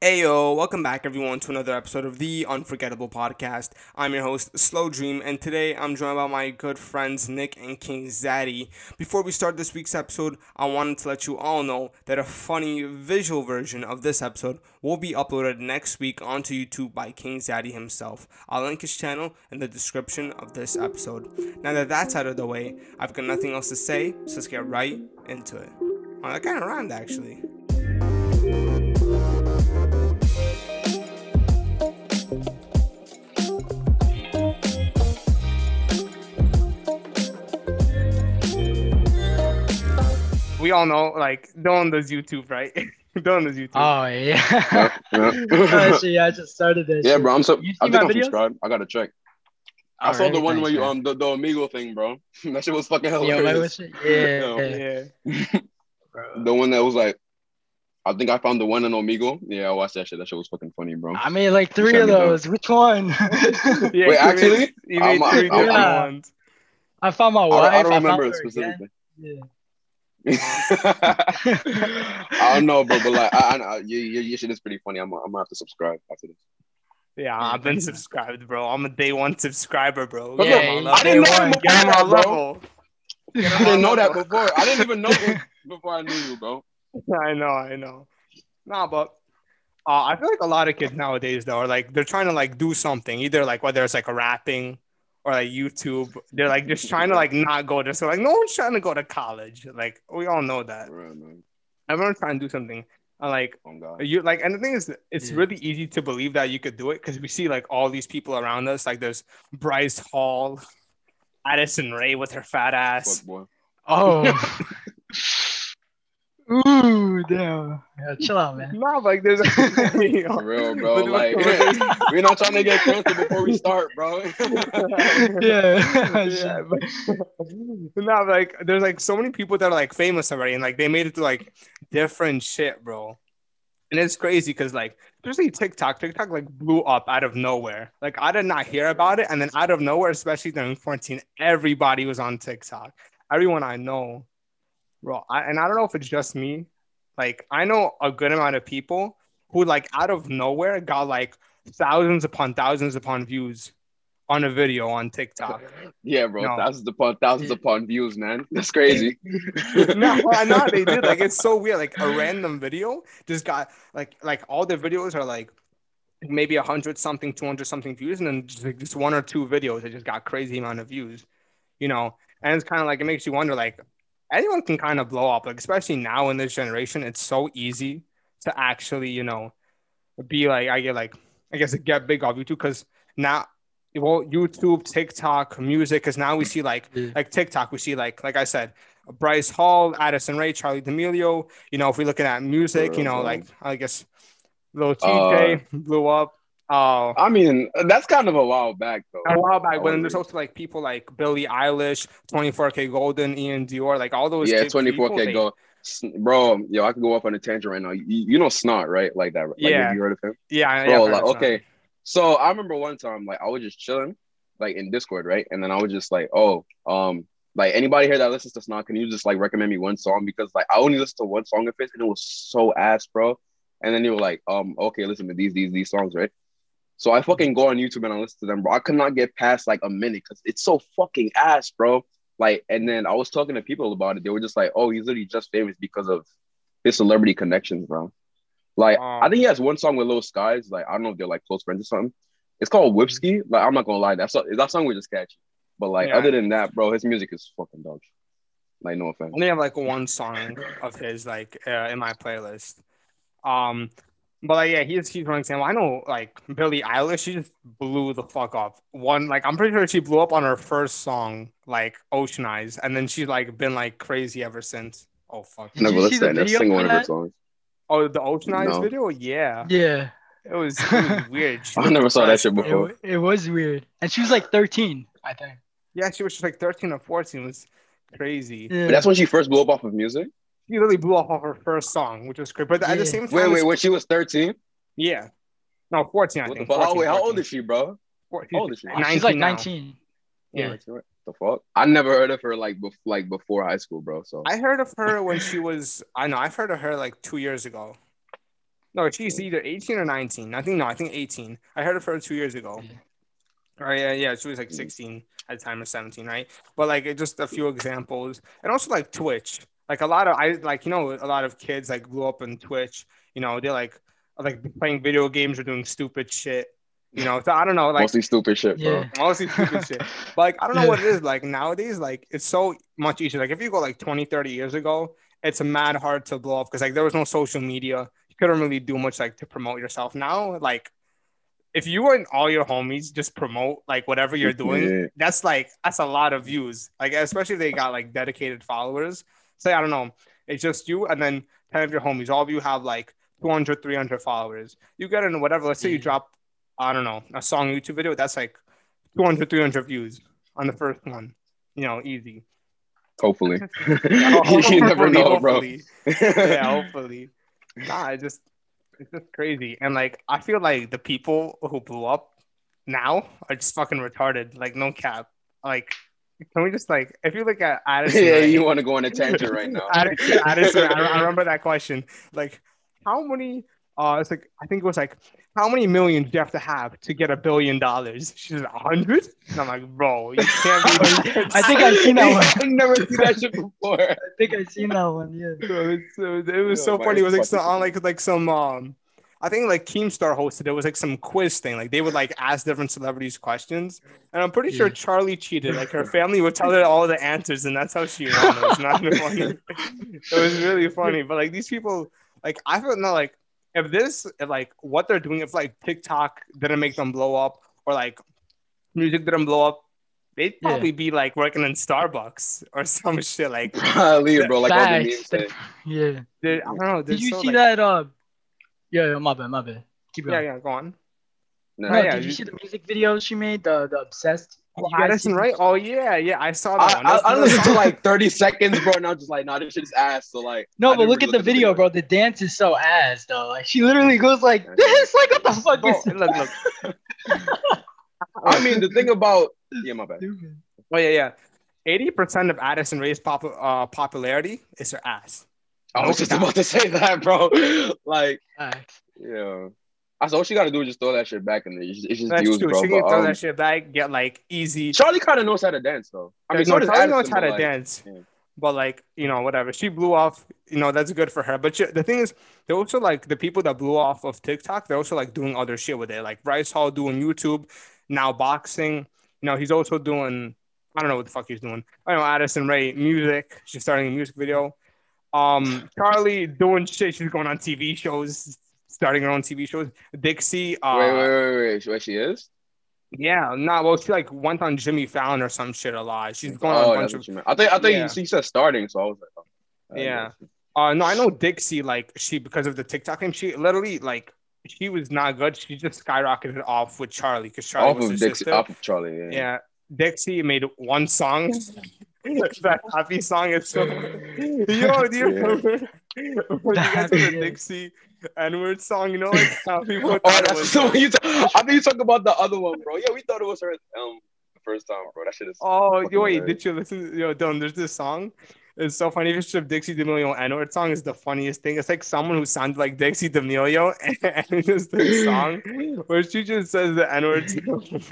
Ayo, welcome back everyone to another episode of the Unforgettable Podcast. I'm your host, Slow Dream, and today I'm joined by my good friends Nick and King Zaddy. Before we start this week's episode, I wanted to let you all know that a funny visual version of this episode will be uploaded next week onto YouTube by King Zaddy himself. I'll link his channel in the description of this episode. Now that that's out of the way, I've got nothing else to say, so let's get right into it. Oh, that kind of rhymed actually. We all know like Dylan does YouTube, right? Dylan does YouTube. Oh yeah. Yeah, yeah. Actually, yeah, I just started this. Yeah, bro. I'm so. You see I think my I'm videos? subscribed. I gotta check. I saw Alright, the one thanks, where you um the, the amigo thing, bro. that shit was fucking hilarious. what was? Yeah. Yeah. yeah. bro. The one that was like, I think I found the one in Omigo. Yeah, I watched that shit. That shit was fucking funny, bro. I made like three of me too. those. Which one? Yeah, Wait, he made- actually? he made I'm- three I'm- different I'm- ones. I found my I, wife. don't- I don't found remember it specifically. again. I don't know, bro, but like, I, I, I your, your your shit is pretty funny. I'm, I'm gonna have to subscribe after this. Yeah, I've been subscribed, bro. I'm a day one subscriber, bro. But Yeah, on I didn't know Day one. him Get on my level. I didn't know that before. I didn't even know before I knew you, bro. I know, I know. Nah, but uh, I feel like a lot of kids nowadays though are like they're trying to like do something, either like whether it's like a rapping or like YouTube. They're like just trying to like not go to so like no one's trying to go to college. Like we all know that. Right. Everyone's trying to do something. And like Oh you like and the thing is it's Yeah. really easy to believe that you could do it because we see like all these people around us. Like there's Bryce Hall, Addison Rae with her fat ass. Fuck, boy. Oh. Ooh, damn. Yeah, chill out, man. No, like there's For real, bro. Like, we're not trying to get canceled before we start, bro. yeah. yeah, but no, like there's like so many people that are like famous already, and like they made it to like different shit, bro. And it's crazy because like especially TikTok, TikTok like blew up out of nowhere. Like I did not hear about it, and then out of nowhere, especially during quarantine, everybody was on TikTok. Everyone I know, bro. I, and I don't know if it's just me. Like I know a good amount of people who like out of nowhere got like thousands upon thousands upon views on a video on TikTok. yeah, bro. No. Thousands upon thousands upon views, man. That's crazy. no, I know they did. Like it's so weird. Like a random video just got like like all the videos are like maybe a hundred something, two hundred something views, and then just, like, just one or two videos that just got crazy amount of views. You know, and it's kind of like it makes you wonder like anyone can kind of blow up. Like especially now in this generation, it's so easy to actually you know be like I get like I guess get big off YouTube because now. Well, YouTube, TikTok, music, because now we see like Yeah. like TikTok, we see like like I said, Bryce Hall, Addison Rae, Charlie D'Amelio. You know, if we're looking at music, you know, like I guess Lil Tjay uh, blew up. Uh, I mean, that's kind of a while back, though. a while back, when but would then there's also like people like Billie Eilish, 24K Golden, iann dior, like all those. Yeah, 24K they- go. S- Bro, yo, I could go off on a tangent right now. You, you know Snot, right? Like that. Like, Yeah. You heard of him? Yeah, yeah. Bro, I've like, heard of some. okay. So I remember one time, like, I was just chilling, like, in Discord, right? And then I was just like, oh, um, like, anybody here that listens to Snot, can you just, like, recommend me one song? Because, like, I only listened to one song of his, and it was so ass, bro. And then you were like, um, okay, listen to these, these, these songs, right? So I fucking go on YouTube and I listen to them, bro. I could not get past, like, a minute because it's so fucking ass, bro. Like, and then I was talking to people about it. They were just like, oh, he's literally just famous because of his celebrity connections, bro. Like, Oh. I think he has one song with Lil Skies. Like, I don't know if they're like close friends or something. It's called Whipsky. Like, I'm not gonna lie, that song, that song was just catchy. But like, Yeah. other than that, bro, his music is fucking dog. Like, no offense. I only have like one song of his like uh, in my playlist. Um, but like yeah, he's he's one example. I know like Billie Eilish, she just blew the fuck up. One like I'm pretty sure she blew up on her first song, like Ocean Eyes, and then she's like been like crazy ever since. Oh fuck. Did Never you see listened the to a video single for one of her that? songs. Oh, the Ocean Eyes No. video? Yeah. Yeah. It was, it was weird. I never saw that shit bro. It, before. it was weird. And she was like 13, I think. Yeah, she was just like 13 or 14. It was crazy. Yeah. But that's when she first blew up off of music. She literally blew off of her first song, which was great. But at the same time, Wait, wait, when she was 13? yeah. No, 14, I What the think. fuck? Oh, 14, wait, how old is she, bro? 14. How old is she? Oh, She's like now. 19. Yeah. Yeah. The fuck? I never heard of her like bef- like before high school, bro. So I heard of her when she was, I know, I've heard of her like two years ago. No, she's either 18 or 19. I think no, I think 18. I heard of her two years ago. Right, yeah, yeah, she was like mm. 16 at the time or 17, right? But like just a few examples, and also like Twitch. Like a lot of I like you know a lot of kids like blew up on Twitch. You know they're like like playing video games or doing stupid shit. You know, so I don't know, like Mostly stupid shit, bro. Yeah. mostly stupid shit. But like, I don't know Yeah. what it is. Like nowadays, like it's so much easier. Like if you go like 20, 30 years ago, it's mad hard to blow up because like there was no social media. You couldn't really do much like to promote yourself. Now, like if you and all your homies just promote like whatever you're doing, Yeah. that's like that's a lot of views. Like especially if they got like dedicated followers. Say I don't know, it's just you and then 10 of your homies. All of you have like 200, 300 followers. You get in whatever. Let's say you mm-hmm. drop, I don't know, a song YouTube video. That's like 200, 300 views on the first one. You know, easy. Hopefully. Yeah, you never hopefully, know, bro. hopefully. yeah, hopefully. Nah, it's just it's just crazy. And like I feel like the people who blew up now are just fucking retarded. Like no cap. Like can we just like if you look at Addison, yeah, Rae- you want to go on a tangent right now. Addison, Addison, I, I remember that question. Like how many uh it's like I think it was like how many millions do you have to have to get a billion dollars? She's a hundred? And I'm like, bro, you can't be I think I've seen that one. I've never seen that shit before. I think I've seen that one. Yeah. Bro, it's so, it was Yeah, so funny. It was like fucking some, on like like some um, I think like Keemstar hosted. It was like some quiz thing. Like they would like ask different celebrities questions, and I'm pretty sure Charlie cheated. Like her family would tell her all the answers, and that's how she won. It was not funny. it was really funny. But like these people, like I feel not like if this if like what they're doing, if like TikTok didn't make them blow up, or like music didn't blow up. They'd Yeah. probably be like working in Starbucks or some shit like. Leave, bro. Like all the memes Facts. Yeah. they- I don't know. Did you so, see like- that? Uh, yeah, yeah, my bad, my bad. Keep Yeah, going. yeah, yeah, go on. No, No, yeah, did you you- see the music video she made? The the obsessed. Did Oh, Addison, see- right? Oh yeah, yeah. I saw I, that one. I, I listened to like 30 seconds, bro, and I'm just like, nah, this shit is ass. So like, No, I but look really at the looked video, bro. The dance is so ass, though. Like she literally goes like Yeah. this. Like what the fuck Bro, is this? look, look. I mean, the thing about yeah, my bad. Stupid. Oh yeah, yeah. Eighty percent of Addison Rae's pop- uh, popularity is her ass. I was just about to say that, bro. Like, yeah. I said, all she got to do is just throw that shit back, and it's just, it's just That's views, true. bro. she can But, throw um, that shit back, get like easy. Charlie kind of knows how to dance, though. I mean, no, Charlie knows how to like, dance, yeah. but like you know, whatever. She blew off. You know, that's good for her. But she, the thing is, they're also like the people that blew off of TikTok. They're also like doing other shit with it. Like Bryce Hall doing YouTube, now boxing. You know, he's also doing. I don't know what the fuck he's doing. I know Addison Rae music. She's starting a music video. Um, Charlie doing shit. She's going on TV shows, starting her own TV shows. Dixie. Uh, Wait, wait, wait, wait. Where she is? Yeah, no, well, she like went on Jimmy Fallon or some shit a lot. She's going on Oh, a bunch of what you meant. I think I think Yeah. you said starting, so I was like, oh, I Yeah. Uh, no, I know Dixie. Like she, because of the TikTok name, she literally like she was not good. She just skyrocketed off with Charlie because Charlie Off was of her Dixie, sister. off of Charlie. Yeah. Yeah, Dixie made one song. that happy song is so. Yo, do you remember? when you guys heard the Dixie N-word song? You know, like how people Oh, thought it that's was. the one you. Talk, I think you talking about the other one, bro. Yeah, we thought it was her um the first time, bro. That shit is. Oh, yo, wait, hilarious. did you listen? Yo, Dylan, there's this song. It's so funny. If you Dixie D'Amelio N-word song is the funniest thing. It's like someone who sounds like Dixie D'Amelio, and it's just this song where she just says the N-word.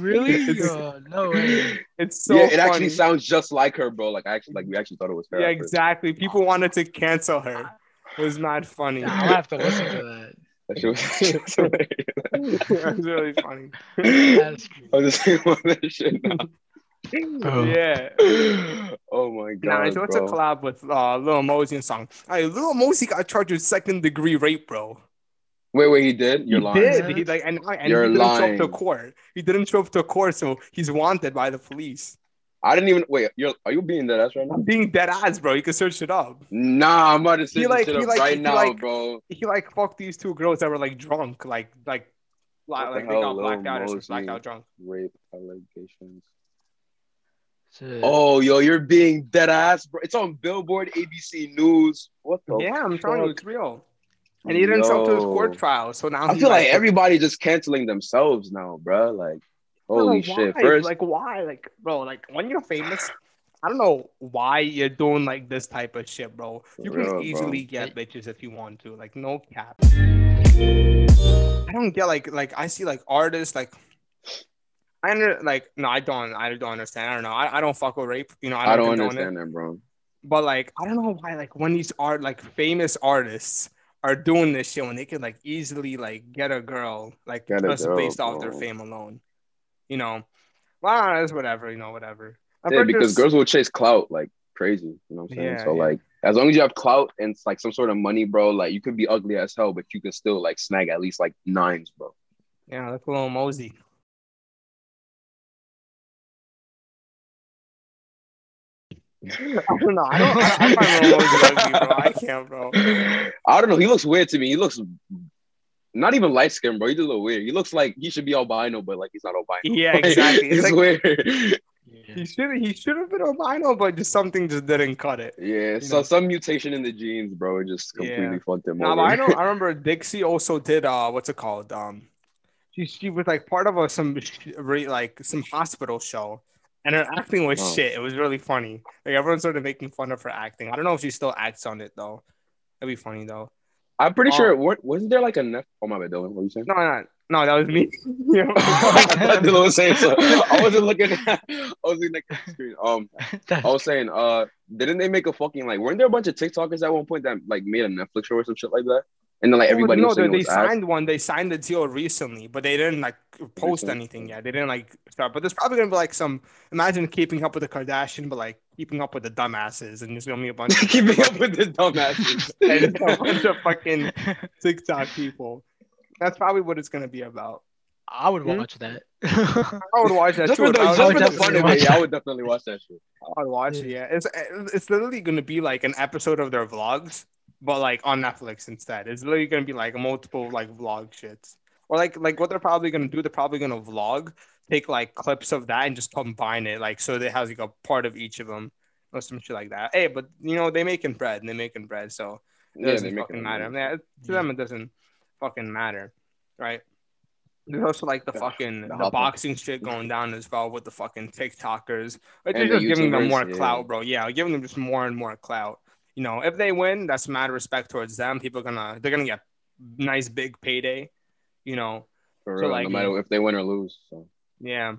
Really? It's, Uh, no way. it's so yeah, it funny. actually sounds just like her, bro. Like I actually, like we actually thought it was her. yeah, at first. exactly. People wanted to cancel her. It was not funny. Nah, I'll have to listen to that. That shit was, shit was hilarious. was really funny. That's crazy. I was just saying all that shit now. Oh. Yeah. Oh my Nah, god, so it's a bro. collab with uh, Lil Mosey and song. Hey, Lil Mosey got charged with second degree rape, bro. Wait, wait, he did. You're he lying. did. He like and, and You're he didn't show up to court. He didn't show up to court, so he's wanted by the police. I didn't even wait. You're are you being dead ass right now? I'm being dead ass, bro. You can search it up. Nah, I'm about to say He this like- he up like- right now, like- bro. He like fucked these two girls that were like drunk, like like What like, the they hell, got Lil blacked out or Mosey? blacked out drunk. Rape allegations. Shit. Oh, yo, you're being dead ass, bro. It's on Billboard, ABC News. What the? yeah, I'm telling you, it's real. And he didn't show up to his court trial, so now I feel like everybody just canceling themselves now, bro. Like, Bro, holy why? shit! First, like why? Like, bro, like when you're famous, I don't know why you're doing like this type of shit, bro. You can real, bro. easily get bitches if you want to. Like no cap. I don't get like like I see like artists like I under like no I don't I don't understand. I don't know. I, I don't fuck with rape. You know I I don't, don't condone it. understand that, bro. But like I don't know why like when these art like famous artists are doing this shit when they can like easily like get a girl like Get just girl, based off their fame alone. You know. Well, it's whatever, you know, whatever. I've Yeah, because there's- girls will chase clout like crazy. You know what I'm saying? Yeah, so yeah. like, as long as you have clout and it's like some sort of money, bro, like you could be ugly as hell, but you can still like snag at least like nines, bro. Yeah, that's a little mosey. I don't know. I don't. I, I find ugly. I can't, bro. I don't know. He looks weird to me. He looks not even light skinned, bro. He's a little weird. He looks like he should be albino, but like he's not albino. Yeah, Like, exactly. It's It's, like- weird. He should. He should have been albino, but just something just didn't cut it. yeah, so know. some mutation in the genes, bro. It just completely Yeah. fucked him Nah, over. but I know. I remember Dixie also did. Uh, what's it called? Um, she she was like part of a some re- like some hospital show, and her acting was Oh. shit. It was really funny. Like everyone started making fun of her acting. I don't know if she still acts on it though. That'd be funny though. I'm pretty Oh. sure. What wasn't there like a Nef- Oh my bad, Dylan. What were you saying? No, no, no. That was me. Yeah. Dylan was saying so. I wasn't looking. At, I was looking at the screen. Um, I was saying, uh, didn't they make a fucking like? Weren't there a bunch of TikTokers at one point that like made a Netflix show or some shit like that? And then like everybody no, was they, it they was ass. signed one. They signed the deal recently, but they didn't like post anything yet. They didn't like start. But there's probably gonna be like some. Imagine keeping up with the Kardashian, but like keeping up with the dumbasses, and there's gonna be a bunch of Keeping up with the dumbasses. and a bunch of fucking TikTok people. That's probably what it's gonna be about. I would Hmm? watch that. I would watch that just too. for the, I was- just for the fun of it, I would definitely watch that shit. I'd watch it. Yeah, it's it's literally gonna be like an episode of their vlogs, but like on Netflix instead. It's literally gonna be like multiple like vlog shits, or like like what they're probably gonna do. They're probably gonna vlog, take like clips of that and just combine it, like so they has like a part of each of them or some shit like that. Hey, but you know they're making bread and they making bread, so it Yeah, doesn't they make fucking matter. money. Yeah, to Yeah. them it doesn't fucking matter, right? There's also like the The- fucking the the, boxing shit going down as well with the fucking TikTokers. Like, they're the just giving them more yeah. clout, bro. Yeah, giving them just more and more clout. You know, if they win, that's mad respect towards them. People are gonna they're gonna get nice big payday. You know, For So, real, like, no matter if they win or lose. So yeah.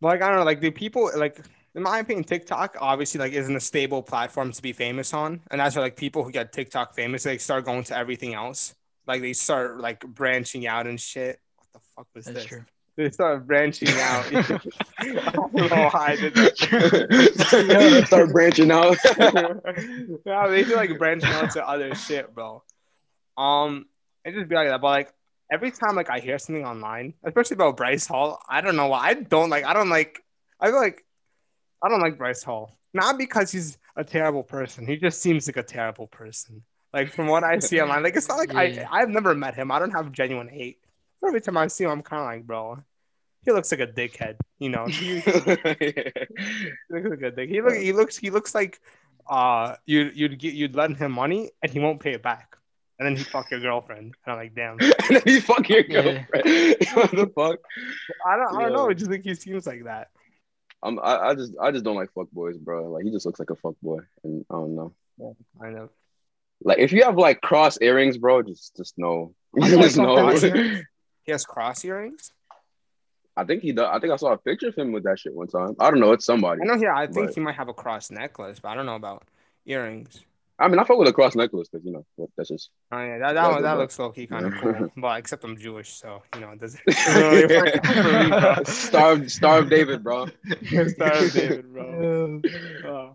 Like I don't know, like the people like in my opinion, TikTok obviously like isn't a stable platform to be famous on, and that's why like people who get TikTok famous, they start going to everything else. Like they start like branching out and shit. What the fuck was That's this? true. They start branching out. I don't know why I did that. start branching out. yeah, they do like branching out to other shit, bro. Um, it just be like that. But like every time like I hear something online, especially about Bryce Hall, I don't know why I don't like. I don't like. I feel like I don't like Bryce Hall. Not because he's a terrible person. He just seems like a terrible person. Like from what I see online, like it's not like Yeah. I I've never met him. I don't have genuine hate. But every time I see him, I'm kind of like, bro, he looks like a dickhead. You know, he, he looks like a dick. He look he looks he looks like uh you you'd get you'd lend him money and he won't pay it back. And then he fuck your girlfriend. And I'm like, damn. and then you fuck your Yeah. girlfriend. what the fuck? I don't I don't know. I just think he seems like that. I'm, I, I just I just don't like fuck boys, bro. Like he just looks like a fuck boy, and I don't know. Kind of. Like if you have like cross earrings, bro, just just know. Just he know. Cross earrings. He has cross earrings. I think he does. I think I saw a picture of him with that shit one time. I don't know. It's somebody. I know. Yeah, I think But- he might have a cross necklace, but I don't know about earrings. I mean, I fuck with a cross necklace because you know that's just. Oh yeah, that that, one, that looks low key kind of Yeah. cool. But except I'm Jewish, so you know it doesn't. it doesn't really work out for me, bro. Starve, starve David, bro. Star of David, bro. Uh,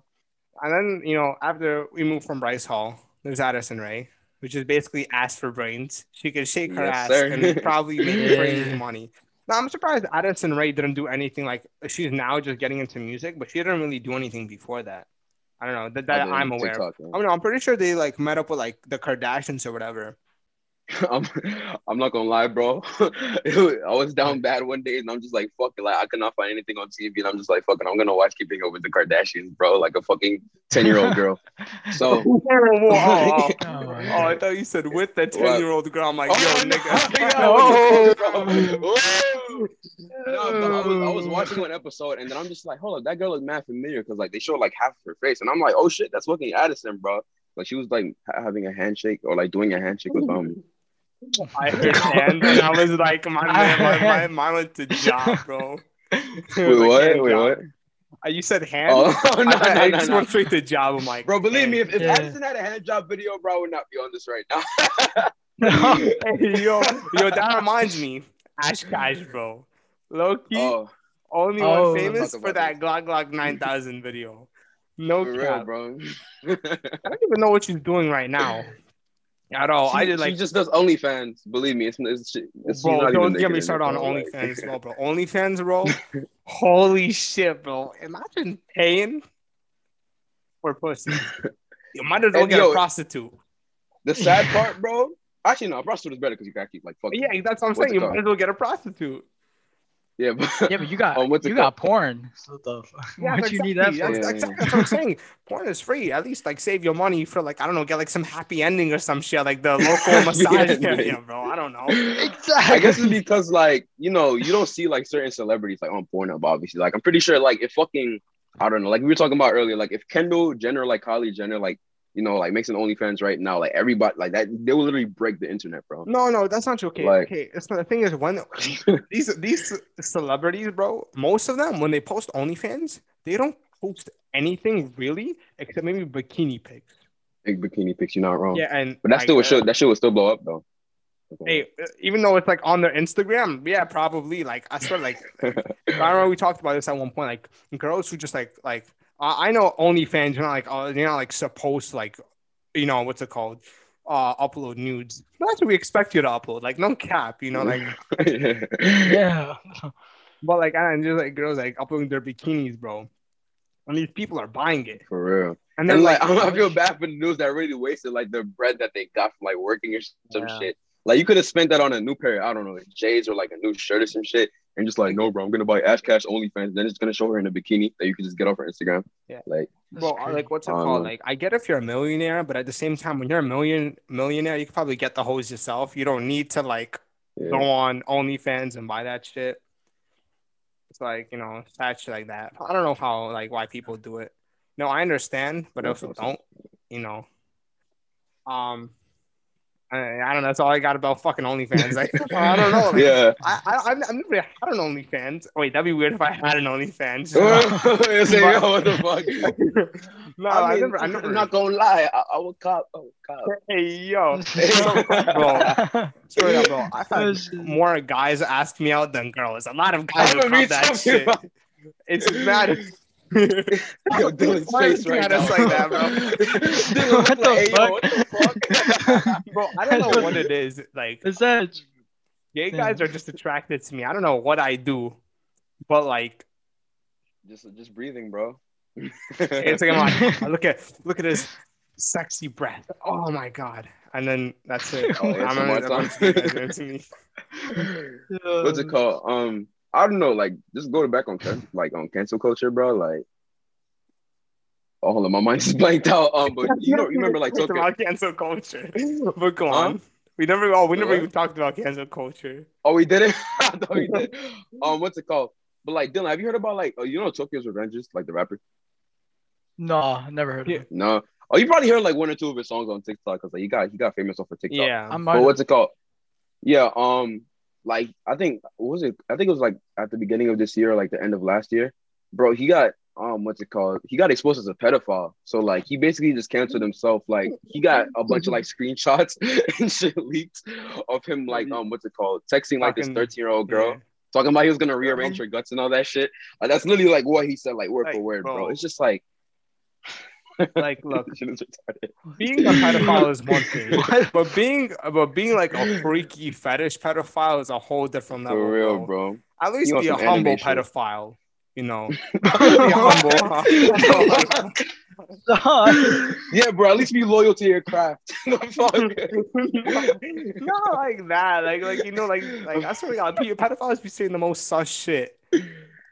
and then you know after we move from Bryce Hall, there's Addison Rae, which is basically ass for brains. She could shake her Yes, ass sir. and probably make crazy money. Now I'm surprised Addison Rae didn't do anything like she's now just getting into music, but she didn't really do anything before that. I don't know that, that I'm aware. TikTok, yeah. I mean, I'm pretty sure they like met up with like the Kardashians or whatever. I'm, I'm not gonna lie, bro. I was down bad one day, and I'm just like, fuck it. Like, I could not find anything on TV, and I'm just like, fucking, I'm gonna watch Keeping Up with the Kardashians, bro, like a fucking ten year old girl. So, oh, oh, oh. I thought you said with the 10 year old girl. I'm like, yo, Oh, no. nigga. Oh. No, I was, I was watching one episode and then I'm just like, hold up, that girl is mad familiar because like they showed like half of her face and I'm like, oh shit, that's fucking Addison, bro. Like she was like ha- having a handshake or like doing a handshake with um. I heard hand and I was like, my man, my, my, my went to job, bro. It Wait, like what? hand Wait, job. what? Uh, You said hand? Oh no, I, I no, no, just no. went straight to job. I'm like, Bro, believe me, if, if Yeah. Addison had a hand job video, bro, I would not be on this right now. Hey, yo, yo, that reminds me, Ash Kash, bro. Low key, oh, only Oh, one famous for about that Glock Glock 9000 video. No for real, bro. I don't even know what she's doing right now at all. she, I did she like, just does OnlyFans. Believe me, it's, it's, it's bro, not don't get me started on OnlyFans, bro, bro. OnlyFans, bro. Holy shit, bro. Imagine paying for pussy. You might as well get yo- a prostitute. The sad part, bro. Actually, no, a prostitute is better because you can actually like fuck. Yeah, that's what I'm saying. You might as well get a prostitute. Yeah, but yeah, but you got Um, you got porn. So the fuck? Yeah, what you need that for? That's, Yeah, exactly yeah. that's what I'm saying. Porn is free. At least like save your money for like I don't know, get like some happy ending or some shit like the local massage ending. area, bro. I don't know. Exactly. I guess it's because like you know you don't see like certain celebrities like on Pornhub. Obviously, like I'm pretty sure like if fucking I don't know, like we were talking about earlier, like if Kendall Jenner, like Kylie Jenner, like you know, like makes an OnlyFans right now, like everybody like that, they will literally break the internet, bro. No, no, that's not true. Okay, Like- okay. It's not, the thing is when these these celebrities, bro, most of them when they post OnlyFans, they don't post anything really except maybe bikini pics. Big bikini pics, you're not wrong. Yeah, and but that still would uh, show that shit would still blow up though. Hey, even though it's like on their Instagram, yeah, probably. Like I swear, like I remember we talked about this at one point. Like girls who just like like I I know OnlyFans, you're not like oh, you're not like supposed to like, you know what's it called, uh, upload nudes. But that's what we expect you to upload. Like no cap, you know, like. yeah. But like and just like girls like uploading their bikinis, bro. And these people are buying it, for real. and then like, like, I feel bad for the news that really wasted like the bread that they got from like working or some Yeah. shit. Like you could have spent that on a new pair, I don't know, J's or like a new shirt or some shit, and just like, no, bro, I'm gonna buy Ash Kash OnlyFans. Then it's gonna show her in a bikini that you can just get off her Instagram. Yeah. Like, bro, like what's it Um, called? Like I get if you're a millionaire, but at the same time, when you're a million millionaire, you can probably get the hose yourself. You don't need to like yeah. go on OnlyFans and buy that shit. It's like, you know, sad shit like that. I don't know how like why people do it. No, I understand, but I also don't, you know. Um I, I don't know. That's all I got about fucking OnlyFans. Like, I don't know. Like, yeah. I, I, I've I've never had an OnlyFans. Oh, wait, that'd be weird if I had an OnFans. You say, yo, what the fuck? no, I I, mean, never. I never. I'm not gonna lie. I, I would cop. I would cop. Hey, yo. bro. Straight up, bro. I've Oh, had more guys ask me out than girls. A lot of guys That's would cop that shit. about. It's mad. Yo, Dylan's face right now. like that, bro? Dylan look What the like, hey, yo, what the fuck? Bro, I don't know what it is. Like, Is that gay guys are just attracted to me. I don't know what I do, but like, just, just breathing, bro. it's like I'm like, look at look at his sexy breath. Oh my god! And then that's it. Oh, yeah, I'm some more gonna- I'm time. gonna- that's it to. What's it called? Um, I don't know. Like, just go back on like on cancel culture, bro. Like, oh, hold on, my mind just blanked out. Um, but you know, you remember like Talked talking. about cancel culture, but go Huh? on. We never. Oh, we never What? even talked about cancel culture. Oh, we did it. I thought we did. Um, what's it called? But like, Dylan, have you heard about like, oh, you know, Tokyo's Revengers, like the rapper? No, never heard of Yeah. it. No. Oh, you probably heard like one or two of his songs on TikTok because like he got he got famous off of TikTok. Yeah. I'm But what's it called? Yeah, um, like I think what was it? I think it was like at the beginning of this year, or like the end of last year, bro. He got um, what's it called? He got exposed as a pedophile. So like he basically just canceled himself. Like he got a bunch of like screenshots and shit leaked of him like um, what's it called? Texting like this thirteen year old girl. Yeah. Talking about he was gonna rearrange her guts and all that shit. Like, that's literally like what he said, like word for word, bro. bro. It's just like, Like, look, shit is retarded. being a pedophile is one thing, but being but being like a freaky fetish pedophile is a whole different level. For real, bro. bro. At least be a humble animation. pedophile. You know, be humble. yeah, bro. At least be loyal to your craft. The? Not like that. Like, like you know, like, like I swear to God, pe- pedophiles be saying the most sus shit.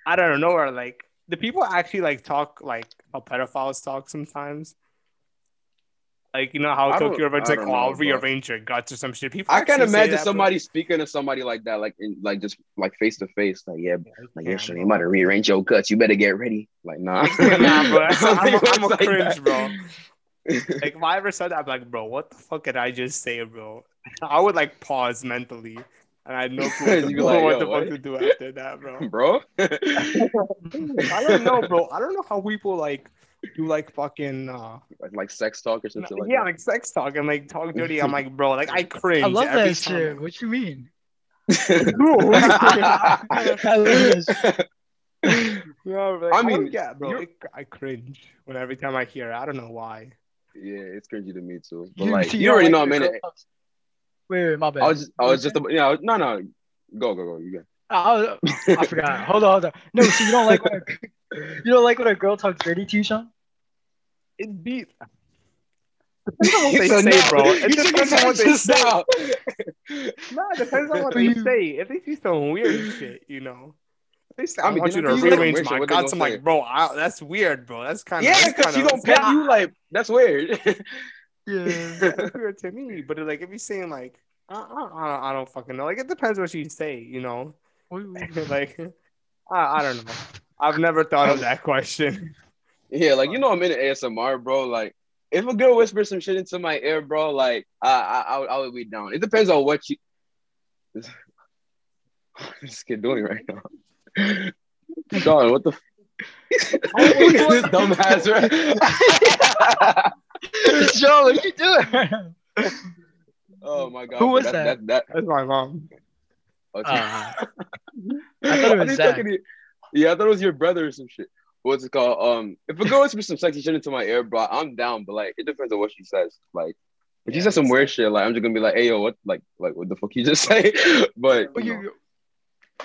I don't know where like the people actually like talk like how pedophiles talk sometimes. Like you know how I Tokyo Revenge I like, know, I'll rearrange your guts or some shit. People I can't imagine that, somebody speaking to somebody like that, like in like just like face to face, like yeah, like yeah, sure, you to rearrange your guts. You better get ready. Like nah, nah, bro. I'm, I'm a like cringe, that. bro. Like if I ever said that, I'm like, bro, what the fuck did I just say, bro? I would like pause mentally, and I had no clue what, You'd the, be like, what yo, the what? fuck to do after that, bro. bro. I don't know, bro. I don't know how people like do like fucking uh like, like sex talk or something. like yeah, that. like sex talk and like talk dirty. I'm like, bro, like I cringe. I love every that time. shit. What you mean? Bro, I love that shit. No, like, I I mean, mean, yeah, bro. you're- It, I cringe when every time I hear it. I don't know why. yeah, it's cringy to me too. But You- like you you, don't already like know, when man. A girl Wait, wait, my bad. I was just, I was just, about, yeah, no, no, go, go, go. You ah, I, was- I forgot. Hold on, hold on. No, so you don't like when a, you don't like when a girl talks dirty to you, Sean? It beat. Depends on what they So say, now- bro. It you took depends on what they say. now. No, it depends on what they say. If they say some weird shit, you know. They say, I, I mean, want you to rearrange weird shit. my What they guts. I'm say? like, bro, I, that's weird, bro. That's kind of Yeah, because she don't pet you. Like that's weird. Yeah. Weird to me. But like, if you're saying like, I, I, I don't- fucking know. Like, it depends what you say, you know. like, I, I don't know. I've never thought of that question. yeah, like you know, I'm in ASMR, bro. Like if a girl whispers some shit into my ear, bro, like I, I, I would, I would be down. It depends on what you. What's this kid doing right now? Sean, what the? F- this dumbass, right? Sean, what you doing? oh my god! Who was that? that? That, That's my mom. that Uh, I thought it was Zach. talking Yeah, I thought it was your brother or some shit. What's it called? Um, if a girl whispers some sexy shit into my ear, bro, I'm down. But like, it depends on what she says. Like, if she Yeah, says some weird shit, like I'm just gonna be like, "Hey, yo, what? Like, like what the fuck you just say?" but But you know, you,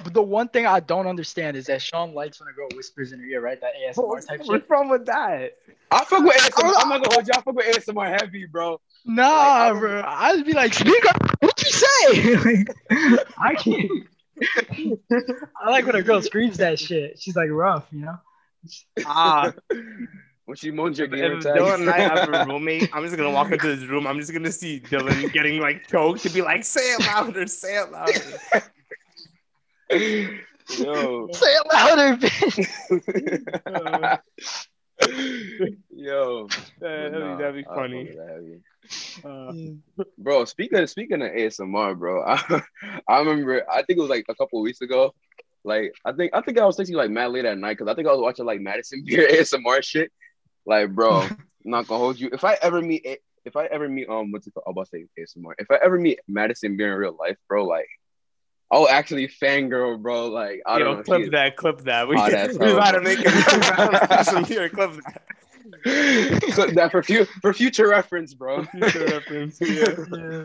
but the one thing I don't understand is that Sean likes when a girl whispers in her ear, right? That ASMR type What's shit. wrong with that? I fuck with ASMR. I'm not gonna hold you. I fuck with ASMR heavy, bro. Nah, Like, I bro. I'd be like, speak up. What you say? Like, I can't. I like when a girl screams that shit. She's like rough, you know. Ah, When she moans your if gamer Dylan and I have a roommate, I'm just gonna walk into this room. I'm just gonna see Dylan getting like choked to be like, say it louder, say it louder. Yo. Say it louder, bitch. Yo, that'd, Nah, be, that'd be funny. with that heavy. Uh, Bro, speaking speaking of ASMR, bro, I, I remember I think it was like a couple weeks ago. Like I think I think I was texting like mad late at night because I think I was watching like Madison Beer ASMR shit. Like, bro, I'm not gonna hold you. If I ever meet if I ever meet um what's it called? I'm about to say ASMR. If I ever meet Madison Beer in real life, bro, like I'll actually fangirl, bro. Like I don't know. clip she that, clip that. We, Oh, that's we gotta make it. Some here, clip that. Clip that for fu- for future reference, bro. Future reference. Yeah. Yeah.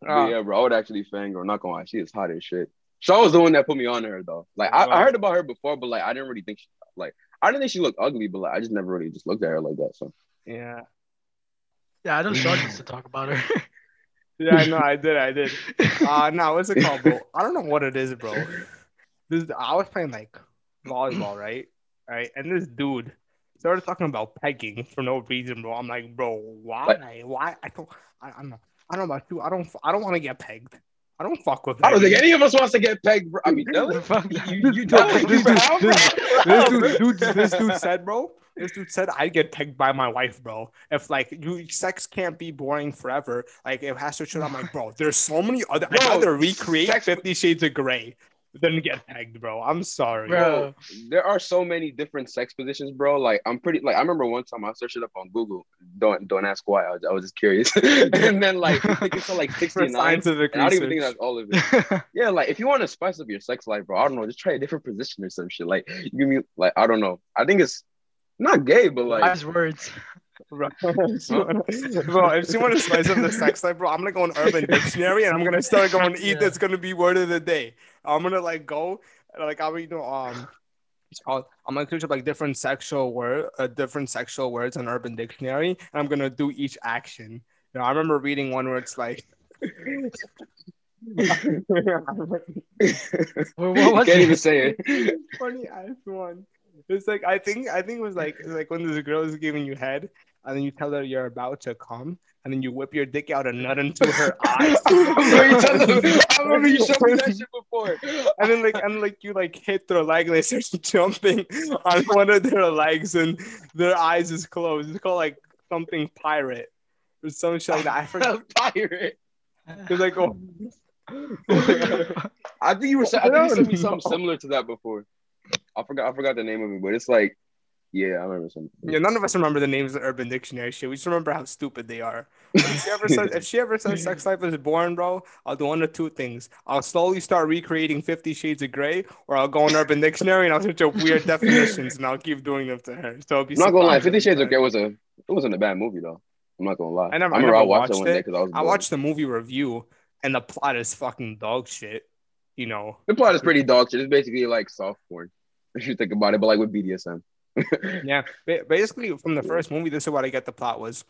But Ah. yeah, bro, I would actually fangirl. Not gonna lie, she is hot as shit. Sean was the one that put me on her though. Like I, I heard about her before, but like I didn't really think she like I didn't think she looked ugly, but like I just never really just looked at her like that. So yeah. Yeah, I don't Sean used to talk about her. Yeah, I know. I did. I did. Uh, no, what's it called, bro? I don't know what it is, bro. This I was playing like volleyball, right? Right, and this dude started talking about pegging for no reason, bro. I'm like, bro, why? Like- why? I don't. I, I'm not. I don't know about you. I don't. I don't want to get pegged. I don't fuck with. I don't think any of us wants to get pegged, bro. I mean, Dylan, Fuck. you, you No, don't. this dude- have, this- this dude, dude, this dude said, bro. This dude said I'd get pegged by my wife, bro. If like you, sex can't be boring forever. Like it has to show. I'm like, bro. There's so many other. I'd Bro, rather recreate sex- Fifty Shades of Grey than get pegged, bro. I'm sorry. Bro. There are so many different sex positions, bro. Like I'm pretty. Like I remember one time I searched it up on Google. Don't don't ask why. I was, I was just curious. and then like I think it's like For 69. scientific And I don't even think that's all of it. Yeah, like if you want to spice up your sex life, bro, I don't know, just try a different position or some shit. Like you give me like I don't know. I think it's not gay, but like Wise words. Bro, if she wanna- bro, if she want to spice up the sex life, bro, I'm gonna go on Urban Dictionary and I'm gonna start going eat. Yeah. That's gonna be word of the day. I'm gonna like go, like I'll be you know um, it's called. I'm gonna search up like different sexual word, uh, different sexual words on Urban Dictionary, and I'm gonna do each action. You know, I remember reading one where it's like. What, what was can't even it? say it. funny ass one. It's like I think I think it was like like when this girl is giving you head and then you tell her you're about to come, and then you whip your dick out and nut into her eyes. I remember you showed me that shit before. and then like and like you like hit their leg and they start jumping on one of their legs and their eyes is closed. It's called like something pirate or some shit like that. I forgot. Pirate. It's like oh, I think you were. I think you sent me something similar to that before. I forgot. I forgot the name of it, but it's like, yeah, I remember something. yeah. None of us remember the names of the Urban Dictionary shit. We just remember how stupid they are. If she ever says, if she ever says sex life is boring, bro, I'll do one of two things. I'll slowly start recreating Fifty Shades of Grey, or I'll go on Urban Dictionary and I'll search up weird definitions and I'll keep doing them to her. So I'm not gonna lie. Fifty Shades of? Grey was a. It wasn't a bad movie though. I'm not gonna lie. I never- I remember I watched, watched it one day because I was. I watched the movie review and the plot is fucking dog shit. You know, The plot is pretty dog shit. It's basically like soft porn, if you think about it, but like with BDSM. Yeah. Basically, from the first movie, this is what I get the plot was.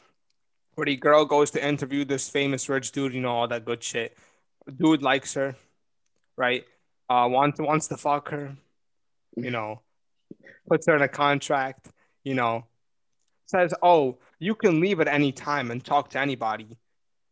Where the girl goes to interview this famous rich dude, you know, all that good shit. Dude likes her, right? Uh, wants wants to fuck her, you know, puts her in a contract, you know, says, "Oh, you can leave at any time and talk to anybody."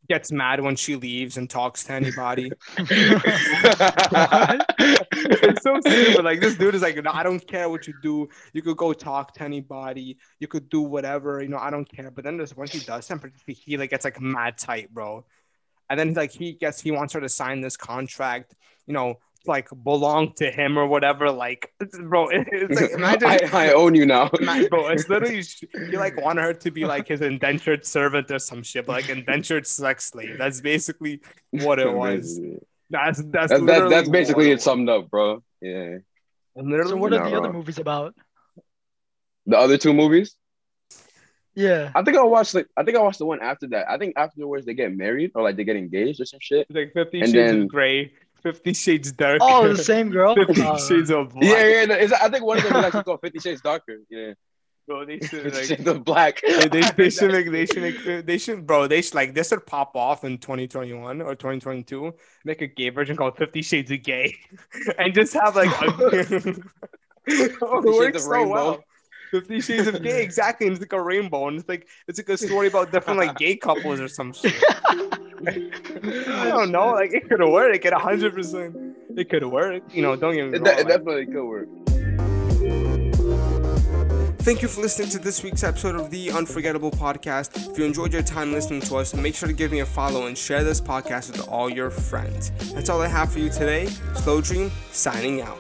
Gets mad when she leaves and talks to anybody. it's so stupid. Like this dude is like, no, I don't care what you do. You could go talk to anybody. You could do whatever. You know, I don't care. But then there's once he does something, he like gets like mad tight, bro. And then like he gets, he wants her to sign this contract. You know, like belong to him or whatever. Like, bro, it's like imagine. I, I own you now. Bro, it's literally you like want her to be like his indentured servant or some shit, but like indentured sex slave. That's basically what it was. That's that's That's, that's, that's basically it summed up, bro. Yeah. Literally, So what You're are not the other movies about? The other two movies. Yeah. I think I watched like I think I watched the one after that. I think afterwards they get married or like they get engaged or some shit. It's like Fifty And Shades then- of Grey, Fifty Shades Dark. Oh, the same girl. Fifty Uh, Shades of Black. Yeah, yeah. no, I think one of them is actually called Fifty Shades Darker. Yeah, bro. They should like. Of Black. They, they, they should make they should they should bro they should like this should pop off in 2021 or 2022 make a gay version called 50 shades of gay and just have like a, it works so Rainbow. well 50 shades of gay exactly and it's like a rainbow and it's like it's like a story about different like gay couples or some shit I don't know like it could work it could 100 percent it could work you know don't get me It, wrong de- it like- definitely could work. Thank you for listening to this week's episode of the Unforgettable Podcast. If you enjoyed your time listening to us, make sure to give me a follow and share this podcast with all your friends. That's all I have for you today. Slow Dream signing out.